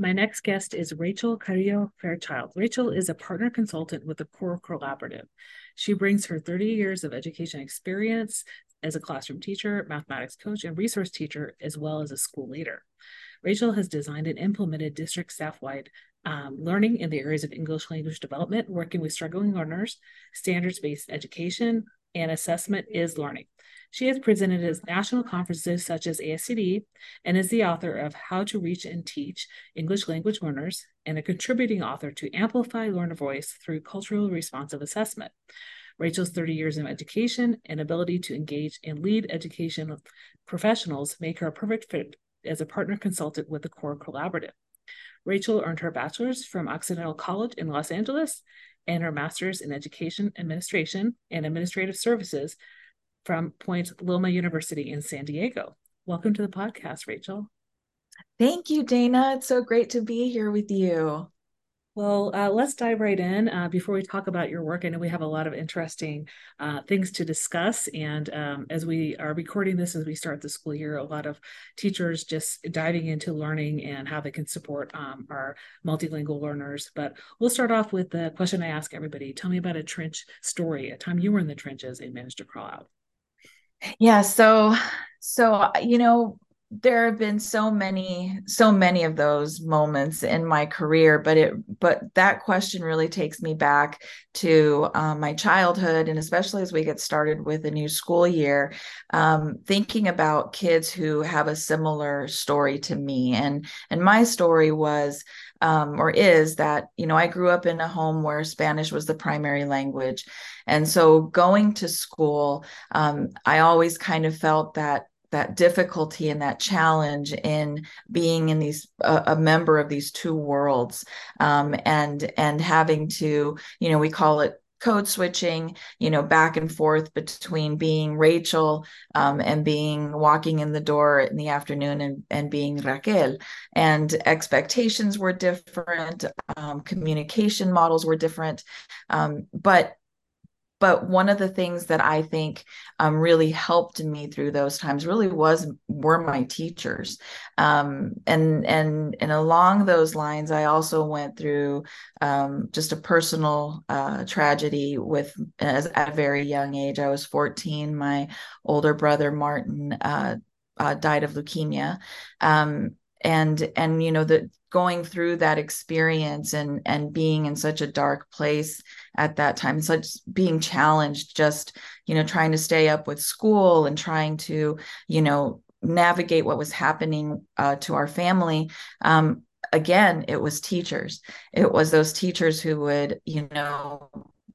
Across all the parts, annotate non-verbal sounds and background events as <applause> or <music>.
My next guest is Rachel Carrillo Fairchild. Rachel is a partner consultant with the Core Collaborative. She brings her 30 years of education experience as a classroom teacher, mathematics coach, and resource teacher, as well as a school leader. Rachel has designed and implemented district staff wide um, learning in the areas of English language development, working with struggling learners, standards based education, and assessment is learning. She has presented at national conferences such as ASCD and is the author of How to Reach and Teach English Language Learners and a contributing author to Amplify Learner Voice through Culturally Responsive Assessment. Rachel's 30 years in education and ability to engage and lead education professionals make her a perfect fit as a partner consultant with the Core Collaborative. Rachel earned her bachelor's from Occidental College in Los Angeles and her master's in education administration and administrative services from Point Loma University in San Diego. Welcome to the podcast, Rachel. Thank you, Dana. It's so great to be here with you. Well, uh, let's dive right in. Uh, before we talk about your work, I know we have a lot of interesting uh, things to discuss. And um, as we are recording this, as we start the school year, a lot of teachers just diving into learning and how they can support um, our multilingual learners. But we'll start off with the question I ask everybody Tell me about a trench story, a time you were in the trenches and managed to crawl out. Yeah. So, so, you know, there have been so many so many of those moments in my career but it but that question really takes me back to um, my childhood and especially as we get started with a new school year um, thinking about kids who have a similar story to me and and my story was um, or is that you know i grew up in a home where spanish was the primary language. And so going to school um, i always kind of felt that that difficulty and that challenge in being in these a member of these two worlds. Um, and and having to you know we call it code switching you know back and forth between being rachel um, and being walking in the door in the afternoon and, and being raquel. And expectations were different um, communication models were different. Um, but but one of the things that i think um, really helped me through those times really was were my teachers. Um, and and and along those lines i also went through um, just a personal uh, tragedy with as, at a very young age. I was 14 my older brother martin uh, uh, died of leukemia. Um, and and you know the going through that experience and and being in such a dark place at that time. Such being challenged just you know trying to stay up with school and trying to you know navigate what was happening uh, to our family um, again it was teachers. It was those teachers who would you know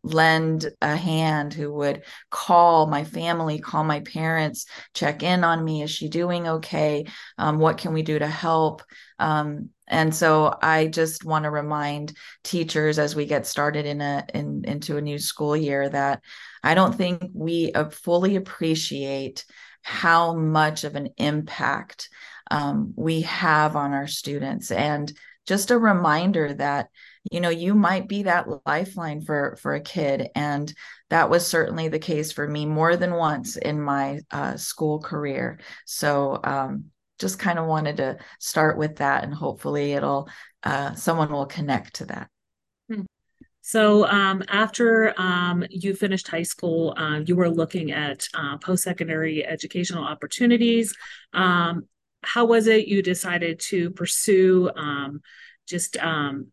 lend a hand who would call my family call my parents check in on me. Is she doing okay? Um, what can we do to help? Um, and so i just want to remind teachers as we get started in a in into a new school year that i don't think we fully appreciate how much of an impact um, we have on our students. And just a reminder that you know you might be that lifeline for for a kid and that was certainly the case for me more than once in my uh, school career so um, just kind of wanted to start with that and hopefully it'll uh, someone will connect to that hmm. so um, after um, you finished high school, uh, you were looking at uh, post-secondary educational opportunities. Um, how was it you decided to pursue um, just um,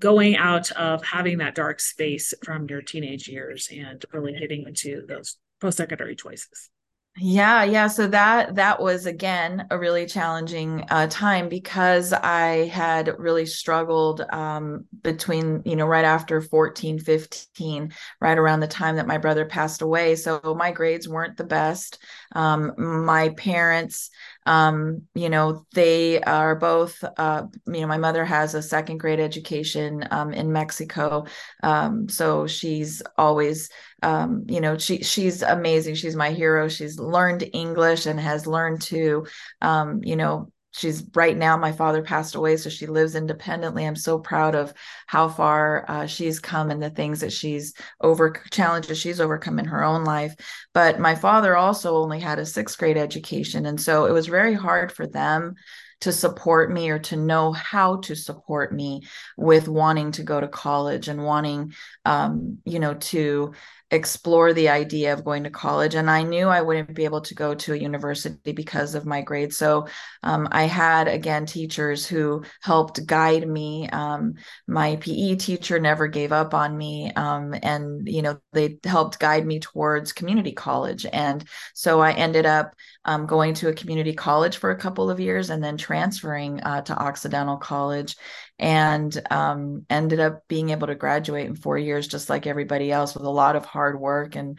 going out of having that dark space from your teenage years and really hitting into those post-secondary choices. Yeah yeah. So that that was again a really challenging uh, time because i had really struggled um, between you know right after 14 15 right around the time that my brother passed away. So my grades weren't the best. Um, my parents um, you know, they are both, uh, you know, my mother has a second grade education um, in Mexico. Um, so she's always, um, you know, she she's amazing. She's my hero. She's learned English and has learned to, um, you know, she's right now my father passed away so she lives independently. I'm so proud of how far uh, she's come and the things that she's over challenges she's overcome in her own life. But my father also only had a sixth grade education and so it was very hard for them to support me or to know how to support me with wanting to go to college and wanting um, you know to explore the idea of going to college and i knew i wouldn't be able to go to a university because of my grades. So um, i had again teachers who helped guide me um, my pe teacher never gave up on me um, and you know they helped guide me towards community college. And so i ended up um, going to a community college for a couple of years and then transferring uh, to occidental college and um, ended up being able to graduate in four years, just like everybody else, with a lot of hard work and,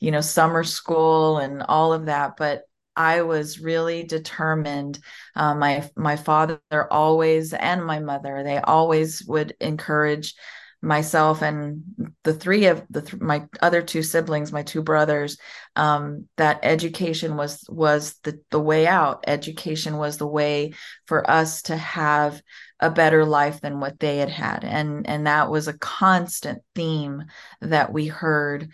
you know, summer school and all of that. But I was really determined. Uh, my my father always and my mother they always would encourage myself and the three of the th- my other two siblings my two brothers um, that education was was the the way out education was the way for us to have a better life than what they had had. And and that was a constant theme that we heard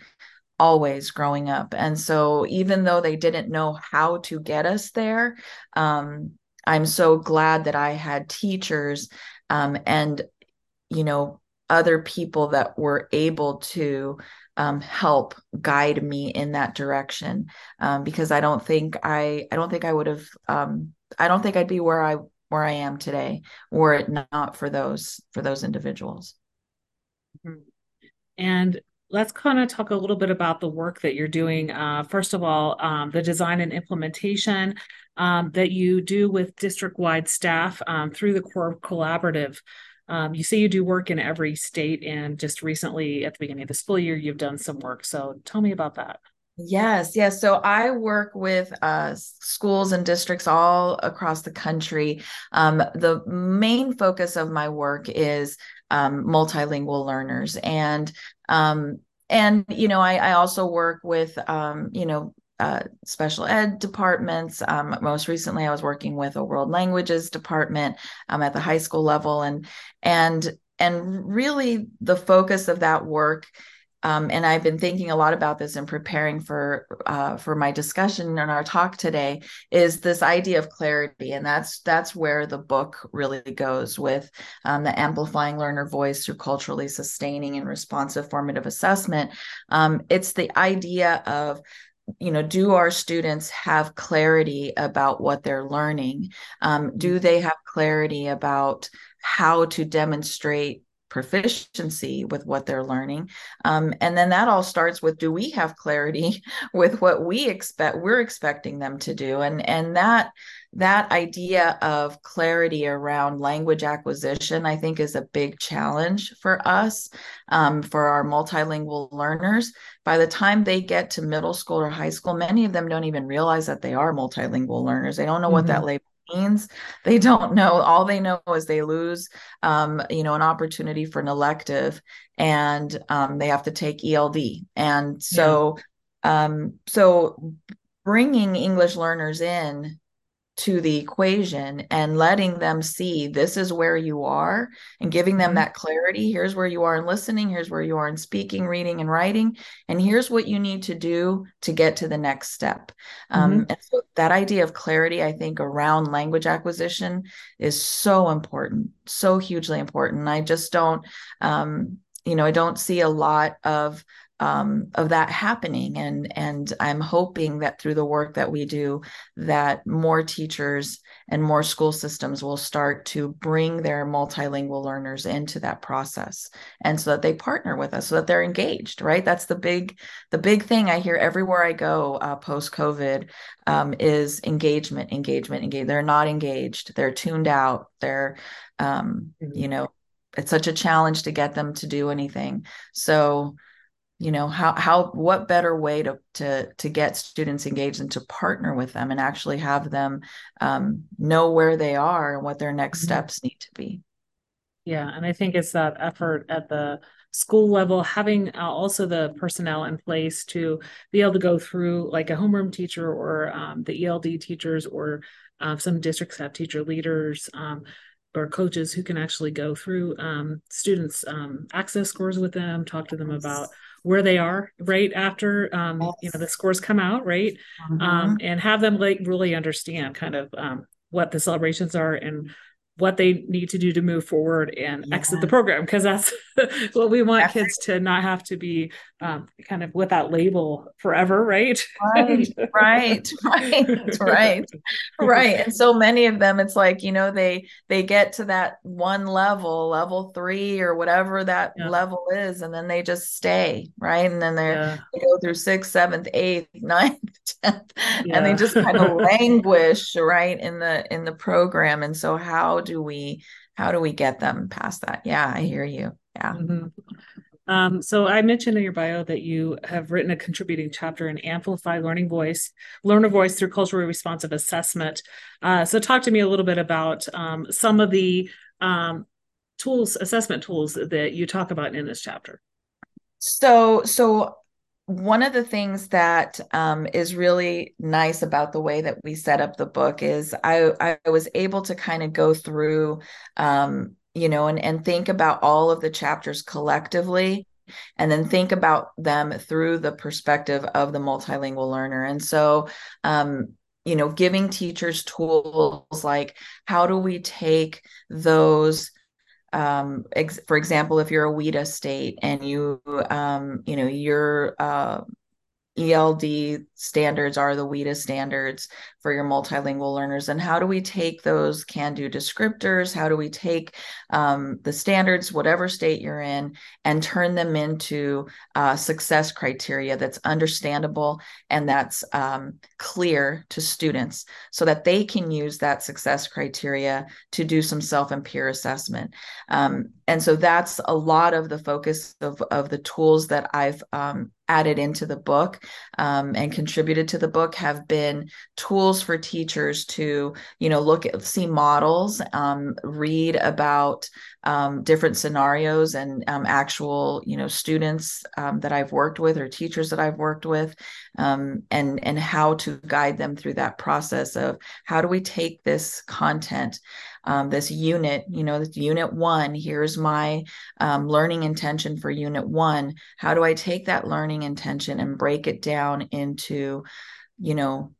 always growing up. And so even though they didn't know how to get us there um, i'm so glad that i had teachers um, and you know other people that were able to um, help guide me in that direction. Um, because I don't think I I don't think I would have um, I don't think I'd be where I where I am today were it not for those for those individuals. Mm-hmm. And let's kind of talk a little bit about the work that you're doing. Uh, first of all, um, the design and implementation um, that you do with district wide staff um, through the Core Collaborative. Um, you say you do work in every state, and just recently at the beginning of the school year, you've done some work. So tell me about that. Yes, yes. So I work with uh, schools and districts all across the country. Um, the main focus of my work is um, multilingual learners, and um, and you know I, I also work with um, you know uh, special ed departments. Um, most recently, I was working with a world languages department um, at the high school level, and and and really the focus of that work. Um, and I've been thinking a lot about this and preparing for uh, for my discussion and our talk today. Is this idea of clarity, and that's that's where the book really goes with um, the amplifying learner voice through culturally sustaining and responsive formative assessment. Um, it's the idea of you know do our students have clarity about what they're learning um, do mm-hmm. they have clarity about how to demonstrate proficiency with what they're learning um, and then that all starts with do we have clarity <laughs> with what we expect we're expecting them to do and and that that idea of clarity around language acquisition i think is a big challenge for us um, for our multilingual learners by the time they get to middle school or high school many of them don't even realize that they are multilingual learners they don't know mm-hmm. what that mm-hmm. label means. They don't know. All they know is they lose, um, you know, an opportunity for an elective, and um, they have to take ELD. And so, yeah. um, so bringing English learners in to the equation and letting them see this is where you are and giving them mm-hmm. that clarity. Here's where you are in listening. Here's where you are in speaking, reading, and writing. And here's what you need to do to get to the next step. Um, mm-hmm. Um, and so that idea of clarity, I think, around language acquisition is so important, so hugely important. I just don't, um, you know, I don't see a lot of um, of that happening. And and i'm hoping that through the work that we do that more teachers and more school systems will start to bring their multilingual learners into that process and so that they partner with us so that they're engaged right? That's the big the big thing i hear everywhere i go uh, post covid um, is engagement engagement engage they're not engaged they're tuned out they're um, mm-hmm. you know it's such a challenge to get them to do anything. So you know how how what better way to to to get students engaged and to partner with them and actually have them um, know where they are and what their next mm-hmm. steps need to be yeah and i think it's that effort at the school level having uh, also the personnel in place to be able to go through like a homeroom teacher or um, the eld teachers or uh, some districts have teacher leaders um, or coaches who can actually go through um, students um, access scores with them talk to them about where they are right after um, yes. you know the scores come out right mm-hmm. um, and have them like really understand kind of um, what the celebrations are and what they need to do to move forward and yeah. exit the program because that's <laughs> what we want kids to not have to be um, kind of without label forever right right right <laughs> right right right and so many of them it's like you know they they get to that one level level three or whatever that yeah. level is and then they just stay right and then yeah. they go through sixth seventh eighth <laughs> ninth tenth and they just kind of languish right in the in the program and so how do we how do we get them past that yeah i hear you yeah mm-hmm. um, so I mentioned in your bio that you have written a contributing chapter in Amplify Learning Voice, Learner Voice through Culturally Responsive Assessment. Uh, so talk to me a little bit about um, some of the um, tools, assessment tools that you talk about in this chapter. So, so one of the things that um, is really nice about the way that we set up the book is I, I was able to kind of go through, um, you know, and, and think about all of the chapters collectively and then think about them through the perspective of the multilingual learner. And so, um, you know, giving teachers tools like how do we take those um, ex- for example, if you're a WIDA state and you, um, you know, you're uh, ELD standards are the WIDA standards for your multilingual learners. And how do we take those can do descriptors? How do we take um, the standards, whatever state you're in, and turn them into uh, success criteria that's understandable and that's um, clear to students so that they can use that success criteria to do some self and peer assessment? Um, and so that's a lot of the focus of, of the tools that I've um, added into the book um, and contributed to the book have been tools for teachers to you know look at see models um, read about um, different scenarios and um, actual you know students um, that i've worked with or teachers that i've worked with um, and and how to guide them through that process of how do we take this content um, this unit, you know, this unit one, here's my um, learning intention for unit one. How do I take that learning intention and break it down into, you know,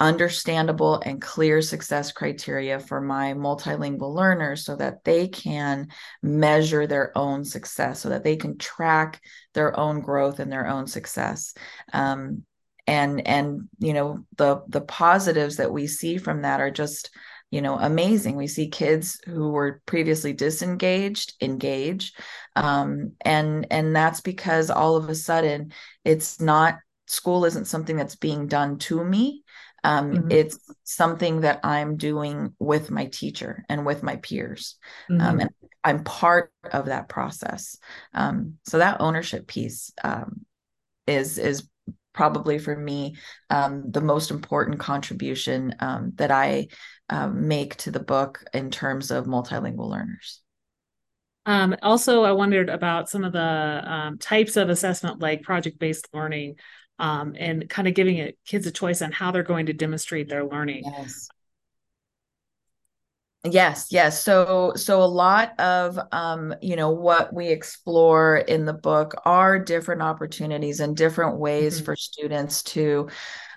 understandable and clear success criteria for my multilingual learners so that they can measure their own success so that they can track their own growth and their own success. Um, and and you know the the positives that we see from that are just you know amazing. We see kids who were previously disengaged engage um, and and that's because all of a sudden it's not school isn't something that's being done to me um, mm-hmm. it's something that i'm doing with my teacher and with my peers um, mm-hmm. um, and i'm part of that process um, so that ownership piece um, is is probably for me um, the most important contribution um, that I um, make to the book in terms of multilingual learners. Um, also, I wondered about some of the um, types of assessment, like project-based learning, um, and kind of giving it kids a choice on how they're going to demonstrate their learning. Yes. Yes, yes. So so a lot of um, you know what we explore in the book are different opportunities and different ways mm-hmm. for students to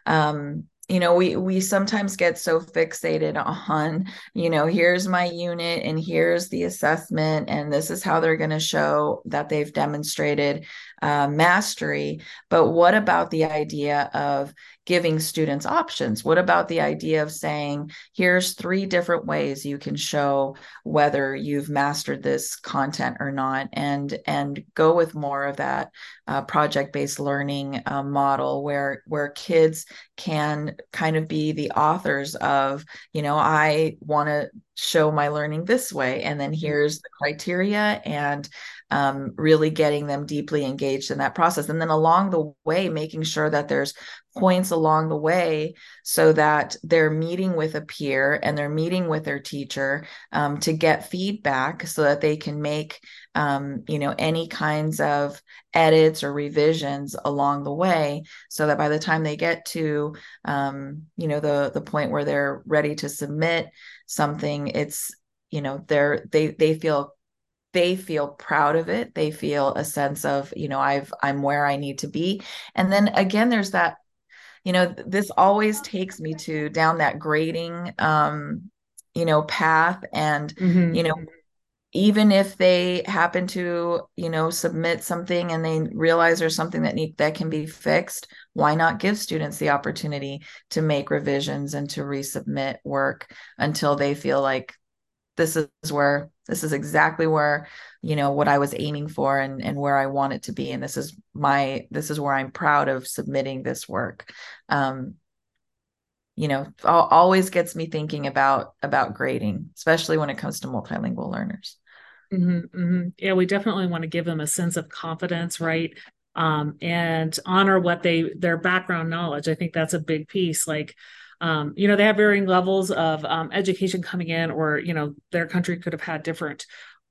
um, you know we we sometimes get so fixated on you know here's my unit and here's the assessment and this is how they're going to show that they've demonstrated uh, mastery but what about the idea of giving students options? What about the idea of saying, here's three different ways you can show whether you've mastered this content or not, and and go with more of that uh, project-based learning uh, model where where kids can kind of be the authors of, you know, I want to show my learning this way and then here's the criteria and um, really getting them deeply engaged in that process. And then along the way making sure that there's points along the way so that they're meeting with a peer and they're meeting with their teacher um, to get feedback so that they can make um, you know any kinds of edits or revisions along the way so that by the time they get to um, you know the the point where they're ready to submit something it's you know they're they they feel they feel proud of it. They feel a sense of you know i've i'm where i need to be. And then again there's that you know this always takes me to down that grading um you know path. And mm-hmm. you know even if they happen to you know submit something and they realize there's something that need that can be fixed why not give students the opportunity to make revisions and to resubmit work until they feel like this is where this is exactly where you know what i was aiming for and and where i want it to be and this is my this is where i'm proud of submitting this work um you know always gets me thinking about about grading especially when it comes to multilingual learners Mm-hmm, mm-hmm. Yeah, we definitely want to give them a sense of confidence, right? Um, and honor what they their background knowledge. I think that's a big piece. Like, um, you know, they have varying levels of um, education coming in, or you know, their country could have had different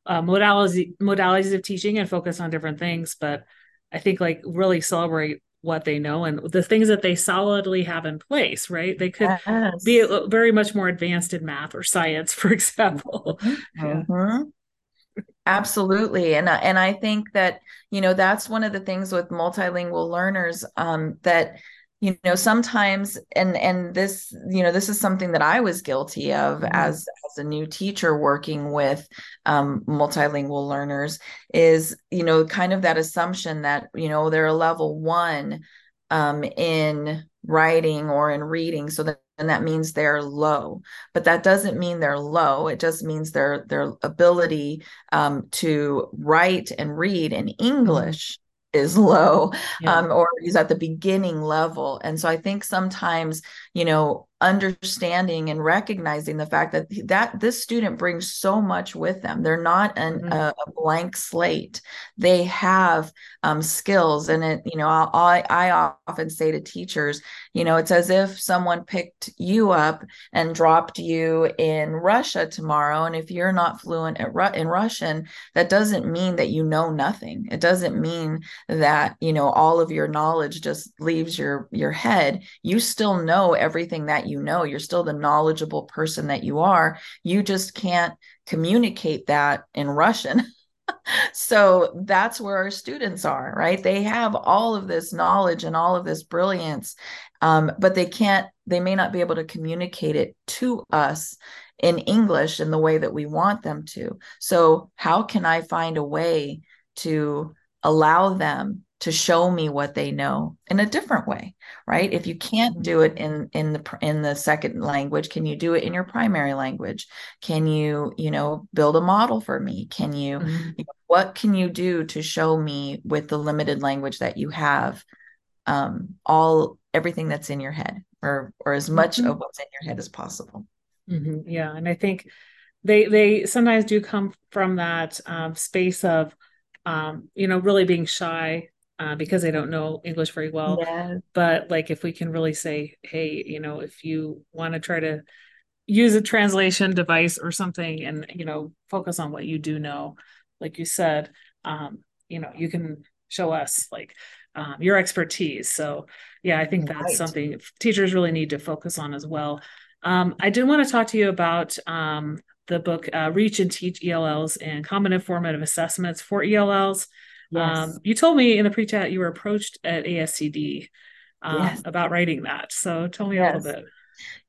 uh, modalities modalities of teaching and focus on different things. But I think like really celebrate what they know and the things that they solidly have in place, right? They could yes. be very much more advanced in math or science, <laughs> for example. Mm-hmm. Yeah. Absolutely. And, and I think that, you know, that's one of the things with multilingual learners um, that, you know, sometimes, and, and this, you know, this is something that I was guilty of mm-hmm. as, as a new teacher working with um, multilingual learners is, you know, kind of that assumption that, you know, they're a level one um, in writing or in reading. So that and that means they're low but that doesn't mean they're low it just means their their ability um, to write and read in english is low yeah. um, or is at the beginning level and so i think sometimes you know understanding and recognizing the fact that that this student brings so much with them. They're not an, mm-hmm. a, a, blank slate. They have um, skills and it you know I, I often say to teachers you know it's as if someone picked you up and dropped you in russia tomorrow. And if you're not fluent Ru- in russian that doesn't mean that you know nothing. It doesn't mean that you know all of your knowledge just leaves your your head. You still know everything that you know you're still the knowledgeable person that you are you just can't communicate that in russian. <laughs> So that's where our students are right? They have all of this knowledge and all of this brilliance um, but they can't they may not be able to communicate it to us in english in the way that we want them to. So how can i find a way to allow them to show me what they know in a different way right if you can't do it in in the in the second language can you do it in your primary language can you you know build a model for me can you, mm-hmm. you know, what can you do to show me with the limited language that you have um all everything that's in your head or or as much mm-hmm. of what's in your head as possible mm-hmm. yeah and i think they they sometimes do come from that um, space of um, you know really being shy uh, because they don't know English very well. Yeah. But like, if we can really say, hey, you know, if you want to try to use a translation device or something, and you know, focus on what you do know, like you said, um, you know, you can show us like um, your expertise. So yeah, I think that's right. something teachers really need to focus on as well. Um, I did want to talk to you about um, the book uh, Reach and Teach ELLs and Common Formative Assessments for ELLs. Yes. Um, you told me in the pre-chat you were approached at ASCD um, yes. about writing that. So tell me yes. a little bit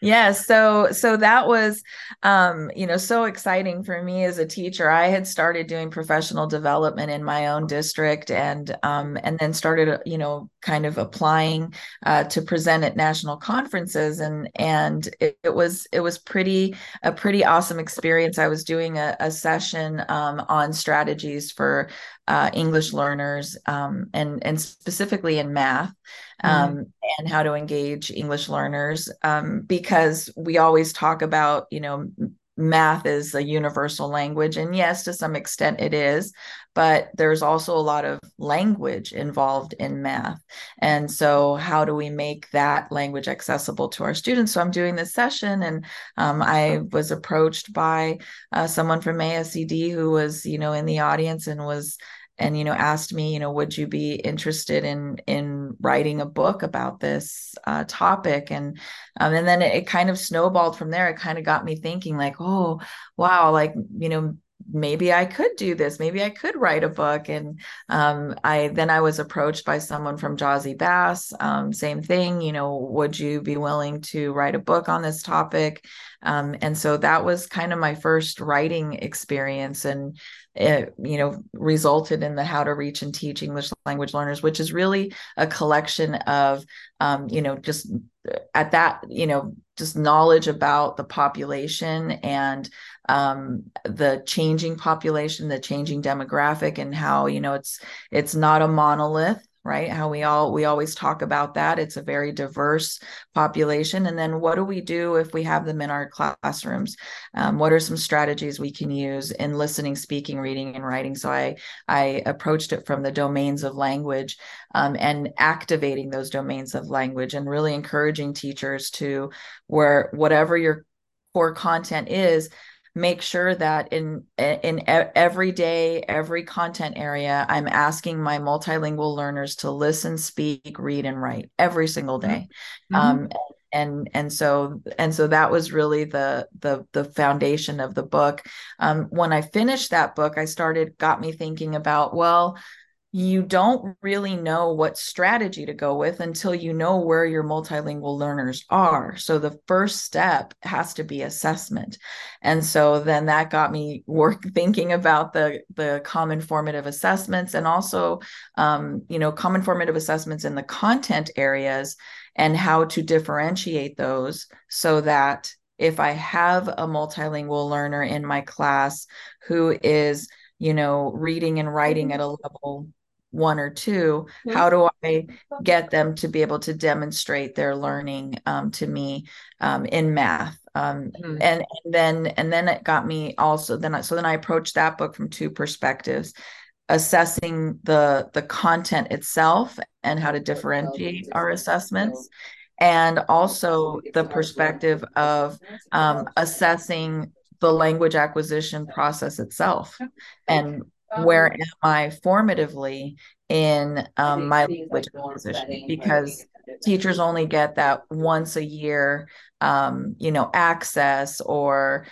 yeah so so that was um you know so exciting for me as a teacher. I had started doing professional development in my own district and um and then started you know kind of applying uh, to present at national conferences and and it, it, was it was pretty a pretty awesome experience. I was doing a, a session um, on strategies for uh, english learners um, and and specifically in math um, mm-hmm. and how to engage English learners um, because we always talk about, you know, math is a universal language and yes to some extent it is but there's also a lot of language involved in math and so how do we make that language accessible to our students so i'm doing this session and um, i was approached by uh, someone from ascd who was you know in the audience and was and you know asked me you know would you be interested in in writing a book about this uh, topic and um, and then it, it kind of snowballed from there it kind of got me thinking like oh wow like you know maybe I could do this. Maybe I could write a book. And um, I then I was approached by someone from Jossey-Bass. Um, same thing, you know, would you be willing to write a book on this topic? Um, and so that was kind of my first writing experience. And it you know resulted in the how to reach and teach english language learners which is really a collection of um, you know just at that you know just knowledge about the population and um, the changing population the changing demographic and how you know it's it's not a monolith right? How we all we always talk about that. It's a very diverse population. And then what do we do if we have them in our classrooms? Um, what are some strategies we can use in listening speaking reading and writing? So i i approached it from the domains of language um, and activating those domains of language and really encouraging teachers to where whatever your core content is make sure that in in every day every content area i'm asking my multilingual learners to listen speak read and write every single day. Mm-hmm. um, and and so and so that was really the the the foundation of the book. Um, when i finished that book i started got me thinking about well you don't really know what strategy to go with until you know where your multilingual learners are. So the first step has to be assessment. And so then that got me <laughs> work thinking about the the common formative assessments and also um, you know common formative assessments in the content areas and how to differentiate those so that if I have a multilingual learner in my class who is you know reading and writing at a level one or 2 mm-hmm. how do i get them to be able to demonstrate their learning um, to me um, in math um, mm-hmm. and, and then and then it got me also then I, so then i approached that book from two perspectives assessing the the content itself and how to differentiate our assessments and also the perspective of um, assessing the language acquisition process itself and where am I formatively in um, my language acquisition? Because teachers only get that once a year, um, you know, access or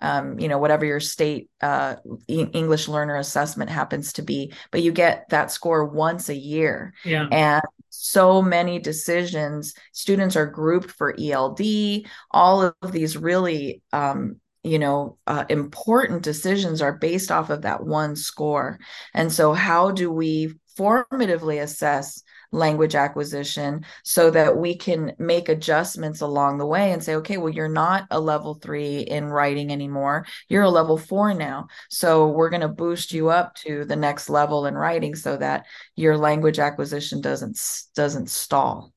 um, you know whatever your state uh, English learner assessment happens to be, but you get that score once a year. Yeah. And so many decisions, students are grouped for ELD. All of these really um, you know uh, important decisions are based off of that one score. And so how do we formatively assess language acquisition so that we can make adjustments along the way and say okay well you're not a level 3 in writing anymore. You're a level 4 now. So we're going to boost you up to the next level in writing so that your language acquisition doesn't doesn't stall.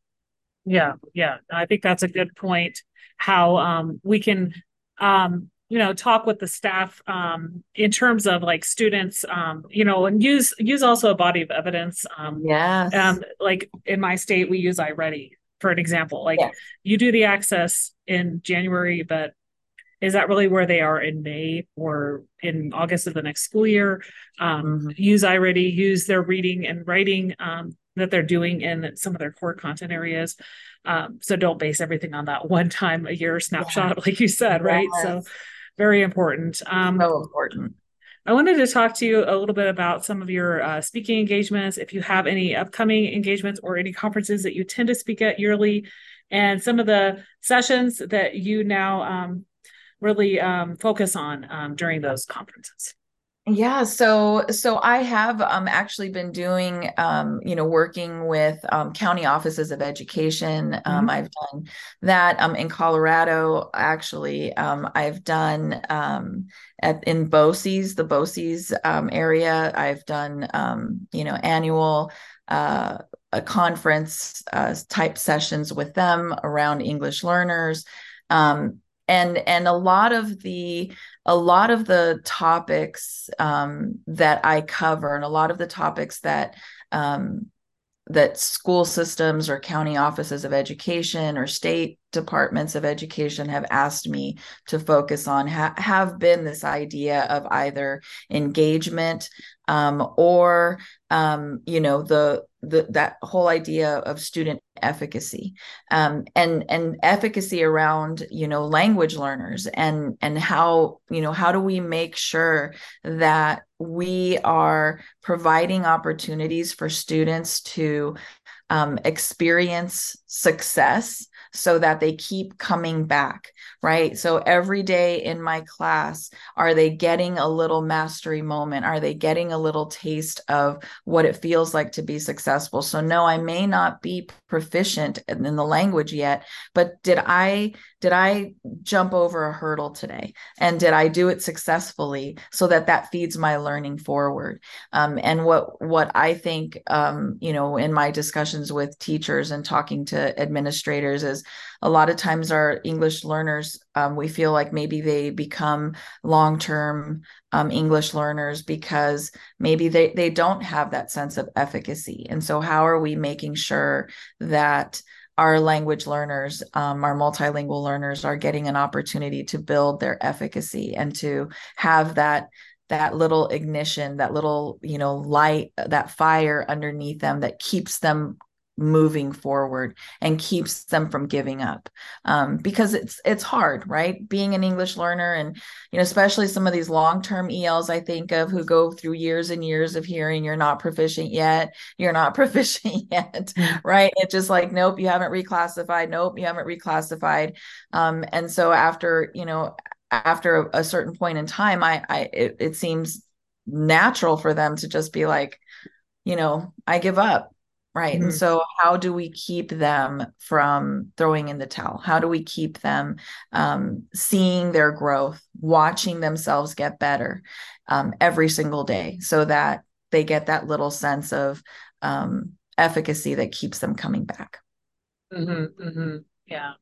Yeah yeah. I think that's a good point how um, we can um, you know talk with the staff um, in terms of like students um, you know and use use also a body of evidence um yeah um like in my state we use iReady for an example like yes. you do the access in january but is that really where they are in may or in august of the next school year um, mm-hmm. use iReady use their reading and writing um, that they're doing in some of their core content areas um, so don't base everything on that <laughs> one time a year snapshot yeah. like you said right yes. so very important. Um, so important. I wanted to talk to you a little bit about some of your uh, speaking engagements. If you have any upcoming engagements or any conferences that you tend to speak at yearly, and some of the sessions that you now um, really um, focus on um, during those conferences. Yeah, so so I have um actually been doing um you know working with um county offices of education. Um mm-hmm. I've done that um in Colorado actually. Um I've done um at in BOCES, the BOCES um area. I've done um you know annual uh a conference uh type sessions with them around English learners. Um and and a lot of the a lot of the topics um, that I cover and a lot of the topics that um, that school systems or county offices of education or state departments of education have asked me to focus on ha- have been this idea of either engagement um, or um, you know the the that whole idea of student efficacy um, and and efficacy around you know language learners and and how you know how do we make sure that we are providing opportunities for students to um, experience success so that they keep coming back, right? So every day in my class, are they getting a little mastery moment? Are they getting a little taste of what it feels like to be successful? So, no, I may not be proficient in the language yet, but did I did I jump over a hurdle today? And did I do it successfully so that that feeds my learning forward? Um, and what what I think, um, you know, in my discussions with teachers and talking to administrators is a lot of times our English learners, um, we feel like maybe they become long term um, English learners because maybe they, they don't have that sense of efficacy. And so, how are we making sure that our language learners, um, our multilingual learners, are getting an opportunity to build their efficacy and to have that that little ignition that little you know light that fire underneath them that keeps them moving forward and keeps them from giving up. Um, because it's it's hard right? Being an english learner and you know especially some of these long-term els i think of who go through years and years of hearing you're not proficient yet. You're not <laughs> proficient yet right? It's just like nope you haven't reclassified. Nope you haven't reclassified. Um, and so after you know after a, a certain point in time i i it, it seems natural for them to just be like you know i give up right mm-hmm. and so how do we keep them from throwing in the towel? How do we keep them um, seeing their growth watching themselves get better um, every single day so that they get that little sense of um, efficacy that keeps them coming back? Mm-hmm, mm-hmm. yeah.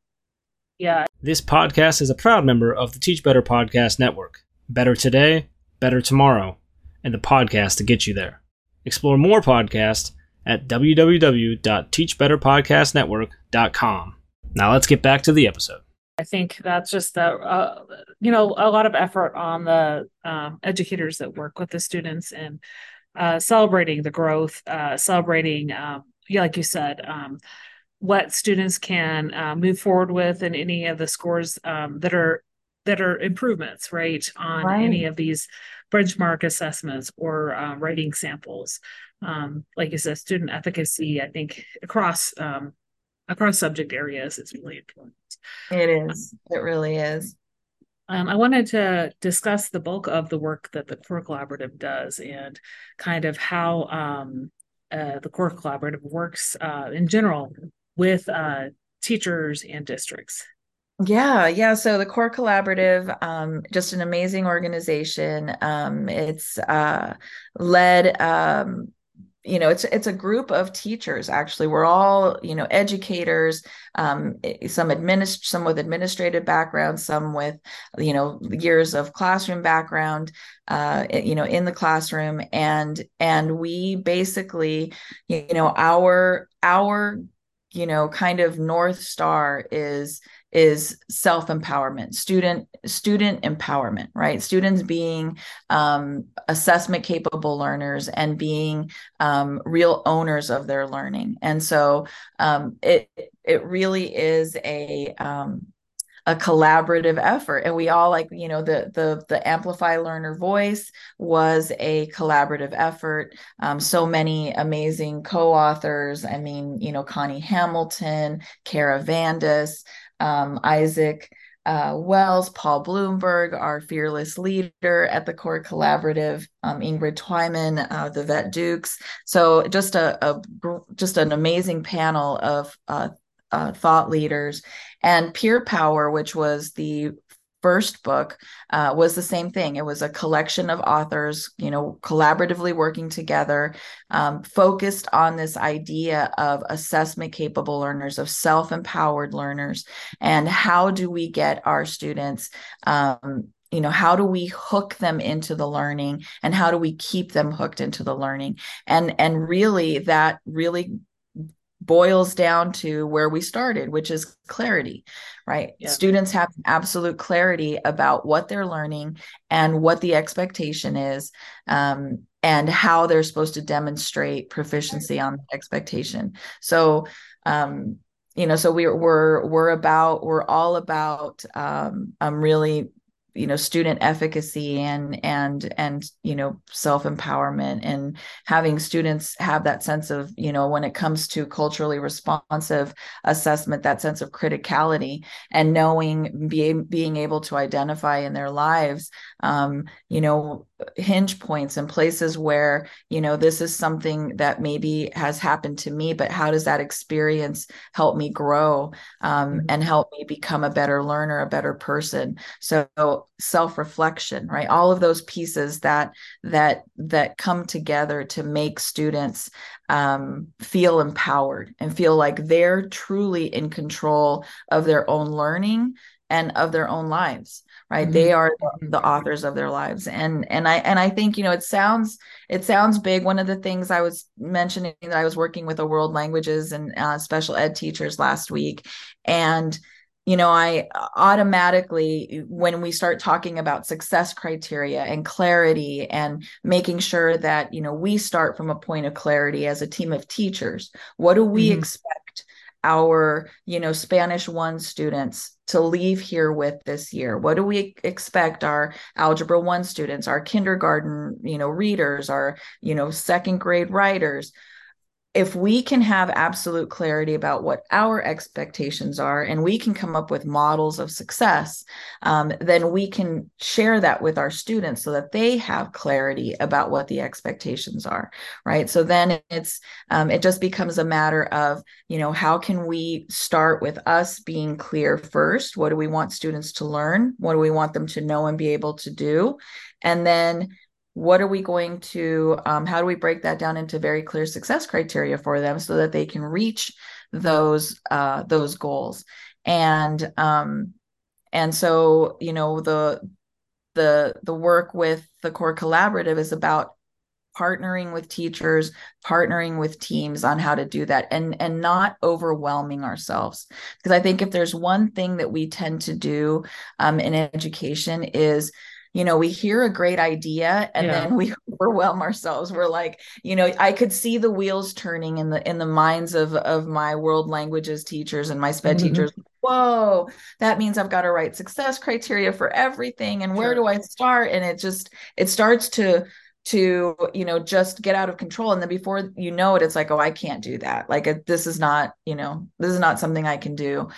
Yeah. This podcast is a proud member of the teach better podcast network. Better today better tomorrow and the podcast to get you there. Explore more podcasts at www.teachbetterpodcastnetwork.com. Now let's get back to the episode. I think that's just the, uh, you know, a lot of effort on the um, educators that work with the students and uh, celebrating the growth, uh, celebrating, um, like you said, um, what students can uh, move forward with and any of the scores um, that are that are improvements, right, on right. any of these benchmark assessments or uh, writing samples um, like you said, student efficacy, I think across um, across subject areas is really important. It is. It really is. Um, I wanted to discuss the bulk of the work that the Core Collaborative does and kind of how um, uh, the Core Collaborative works uh, in general with uh, teachers and districts. Yeah, yeah. So the Core Collaborative, um, just an amazing organization. Um, it's uh, led um, you know it's it's a group of teachers actually we're all you know educators um, some administ some with administrative background some with you know years of classroom background uh, you know in the classroom and and we basically you know our our you know kind of north star is is self empowerment, student student empowerment, right? Students being um, assessment capable learners and being um, real owners of their learning, and so um, it it really is a um, a collaborative effort. And we all like you know the the the amplify learner voice was a collaborative effort. Um, so many amazing co-authors i mean you know connie hamilton kara vandas um, Isaac uh, Wells, Paul Bloomberg, our fearless leader at the Core Collaborative, um, Ingrid Twyman, uh, the Vet Dukes. So just a, a, just an amazing panel of uh, uh, thought leaders and Peer Power, which was the first book uh, was the same thing. It was a collection of authors, you know, collaboratively working together, um, focused on this idea of assessment capable learners, of self empowered learners, and how do we get our students. Um, you know how do we hook them into the learning and how do we keep them hooked into the learning and and really that really boils down to where we started, which is clarity, right? Yeah. Students have absolute clarity about what they're learning and what the expectation is, um, and how they're supposed to demonstrate proficiency on the expectation. So, um, you know, so we're we're we're about we're all about um, um really you know student efficacy and and and you know self empowerment and having students have that sense of you know when it comes to culturally responsive assessment that sense of criticality and knowing being being able to identify in their lives um, you know hinge points and places where you know this is something that maybe has happened to me but how does that experience help me grow um, mm-hmm. and help me become a better learner a better person? So self-reflection right? All of those pieces that that that come together to make students um, feel empowered and feel like they're truly in control of their own learning and of their own lives right mm-hmm. they are the, authors of their lives and and i and i think you know it sounds it sounds big one of the things i was mentioning that i was working with a world languages and uh, special ed teachers last week and you know i automatically when we start talking about success criteria and clarity and making sure that you know we start from a point of clarity as a team of teachers what do we mm-hmm. expect our you know spanish 1 students to leave here with this year? What do we expect our algebra 1 students our kindergarten you know readers our you know second grade writers if we can have absolute clarity about what our expectations are and we can come up with models of success um, then we can share that with our students so that they have clarity about what the expectations are right? So then it's um, it just becomes a matter of you know how can we start with us being clear first? What do we want students to learn? What do we want them to know and be able to do? And then what are we going to um, how do we break that down into very clear success criteria for them so that they can reach those uh, those goals? And um, and so you know the the the work with the core collaborative is about partnering with teachers partnering with teams on how to do that and and not overwhelming ourselves. Because i think if there's one thing that we tend to do um, in education is you know we hear a great idea and yeah. then we <laughs> overwhelm ourselves we're like you know i could see the wheels turning in the in the minds of of my world languages teachers and my sped mm-hmm. teachers whoa that means i've got to write success criteria for everything and where sure. do i start and it just it starts to to you know just get out of control. And then before you know it it's like oh i can't do that. Like this is not you know this is not something i can do.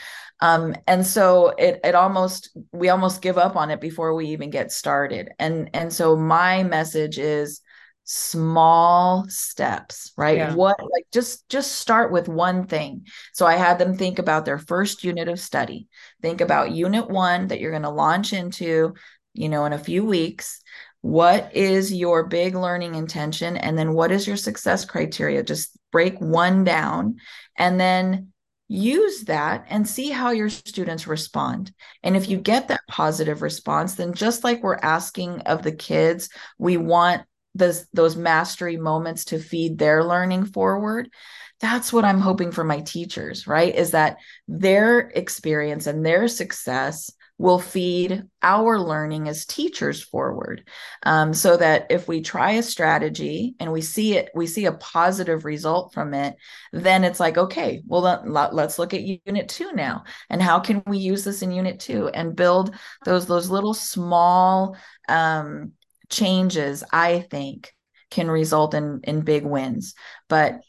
Um and so it it almost we almost give up on it before we even get started. And and so my message is small steps right? Yeah. what like just just start with one thing. So i had them think about their first unit of study. Think about unit 1 that you're going to launch into you know in a few weeks what is your big learning intention? And then what is your success criteria? Just break one down and then use that and see how your students respond. And if you get that positive response then just like we're asking of the kids we want those those mastery moments to feed their learning forward. That's what i'm hoping for my teachers right? Is that their experience and their success will feed our learning as teachers forward. Um, so that if we try a strategy and we see it we see a positive result from it then it's like okay well let, let's look at unit two now. And how can we use this in unit two and build those those little small um, changes i think can result in in big wins. But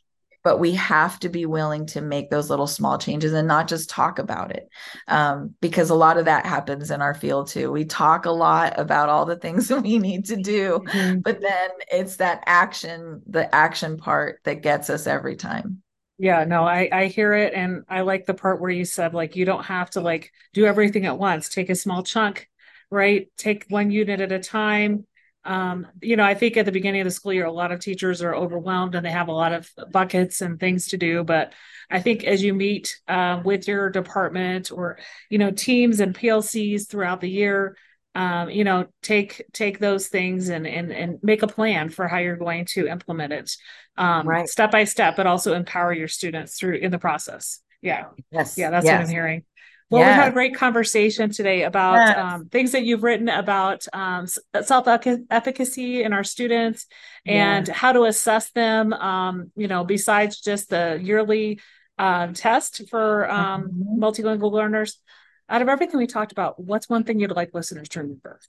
but we have to be willing to make those little small changes and not just talk about it um, because a lot of that happens in our field too we talk a lot about all the things <laughs> that we need to do mm-hmm. but then it's that action the action part that gets us every time yeah no i i hear it and i like the part where you said like you don't have to like do everything at once take a small chunk right? Take one unit at a time. Um, you know, I think at the beginning of the school year, a lot of teachers are overwhelmed and they have a lot of buckets and things to do. But I think as you meet uh, with your department or, you know, teams and PLCs throughout the year, um, you know, take take those things and and and make a plan for how you're going to implement it, um, right. step by step, but also empower your students through in the process. Yeah. Yes. Yeah, that's yes. what I'm hearing. Well, yeah. we had a great conversation today about yes. um, things that you've written about um, self efficacy in our students and yeah. how to assess them. Um, you know, besides just the yearly uh, test for um, mm-hmm. multilingual learners, out of everything we talked about, what's one thing you'd like listeners to remember?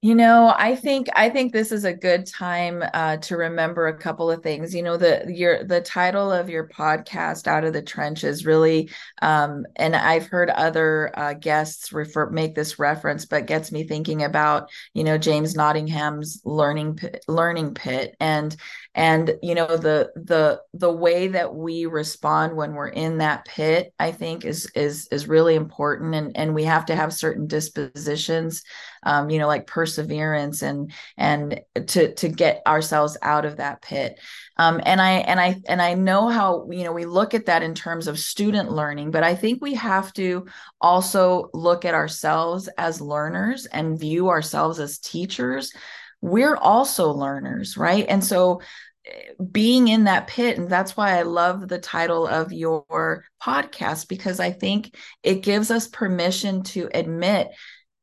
You know, I think I think this is a good time uh, to remember a couple of things. You know, the your the title of your podcast, "Out of the Trenches," really, um, and I've heard other uh, guests refer make this reference, but gets me thinking about you know James Nottingham's learning pit, learning pit, and and you know the the the way that we respond when we're in that pit, I think is is is really important, and and we have to have certain dispositions um, you know, like perseverance and and to to get ourselves out of that pit. Um, and I and I and I know how you know we look at that in terms of student learning, but I think we have to also look at ourselves as learners and view ourselves as teachers. We're also learners, right? And so eh, being in that pit and that's why i love the title of your podcast because i think it gives us permission to admit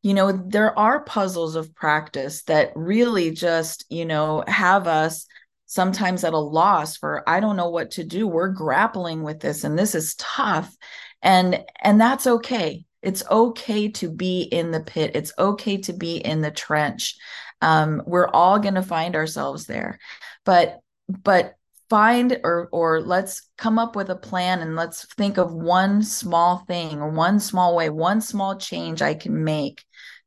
you know there are puzzles of practice that really just you know have us sometimes at a loss for i don't know what to do. We're grappling with this and this is tough. And and that's okay. It's okay to be in the pit. It's okay to be in the trench. Um, we're all going to find ourselves there. But but find or or let's come up with a plan and let's think of one small thing or one small way one small change i can make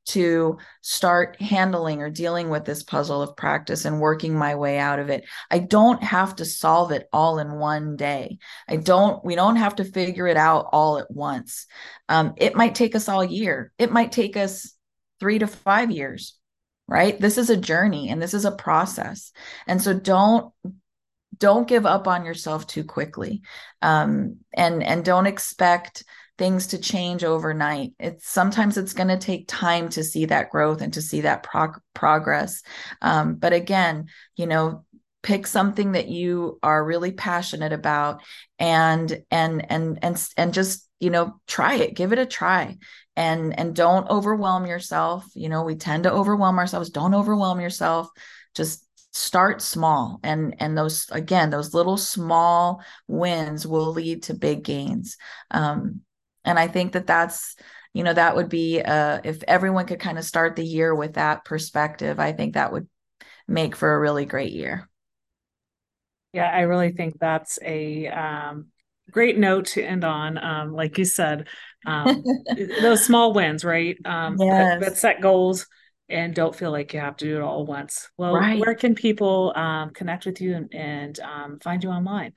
to start handling or dealing with this puzzle of practice and working my way out of it. I don't have to solve it all in one day. I don't, we don't have to figure it out all at once. Um, it might take us all year, it might take us three to five years, right? This is a journey and this is a process. And so don't, don't give up on yourself too quickly um, and and don't expect things to change overnight. It's sometimes it's going to take time to see that growth and to see that prog- progress. Um, but again, you know, pick something that you are really passionate about and and and and and just you know try it. Give it a try. And and don't overwhelm yourself. You know we tend to overwhelm ourselves. Don't overwhelm yourself. Just start small and and those again those little small wins will lead to big gains. Um and i think that that's you know that would be uh if everyone could kind of start the year with that perspective i think that would make for a really great year. Yeah i really think that's a um great note to end on. Um like you said um <laughs> those small wins right? Um yes. that, that set goals and don't feel like you have to do it all once well right. where can people um, connect with you and, and um, find you online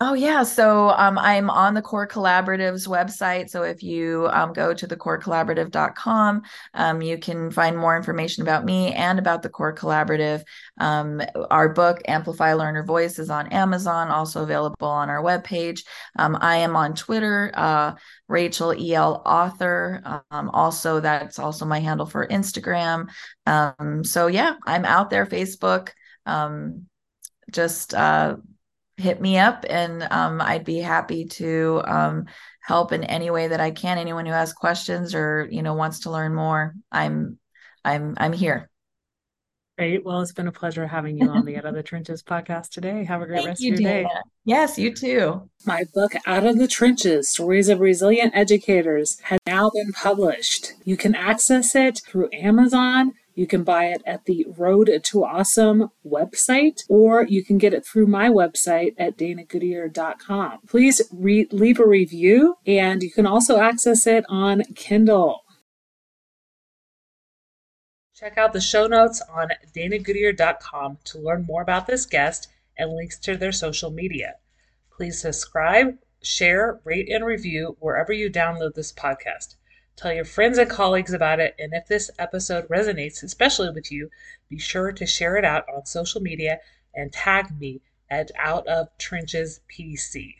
Oh yeah, so um, I'm on the Core Collaborative's website. So if you um, go to thecorecollaborative.com, um, you can find more information about me and about the Core Collaborative. Um, our book, Amplify Learner Voice, is on Amazon, also available on our webpage. Um, I am on Twitter, uh, Rachel El Author. Um, also, that's also my handle for Instagram. so yeah, I'm out there, Facebook. just uh, hit me up and um, I'd be happy to um, help in any way that I can. Anyone who has questions or you know wants to learn more, I'm I'm I'm here. Great. Well, it's been a pleasure having you on the Out of the Trenches podcast today. Have a great Thank rest you, of your Dana. day. Yes, you too. My book, Out of the Trenches Stories of Resilient Educators, has now been published. You can access it through Amazon you can buy it at the Road to Awesome website, or you can get it through my website at danagoodyear.com. Please re- leave a review, and you can also access it on Kindle. Check out the show notes on danagoodyear.com to learn more about this guest and links to their social media. Please subscribe, share, rate, and review wherever you download this podcast. Tell your friends and colleagues about it. And if this episode resonates, especially with you, be sure to share it out on social media and tag me at Out of Trenches PC.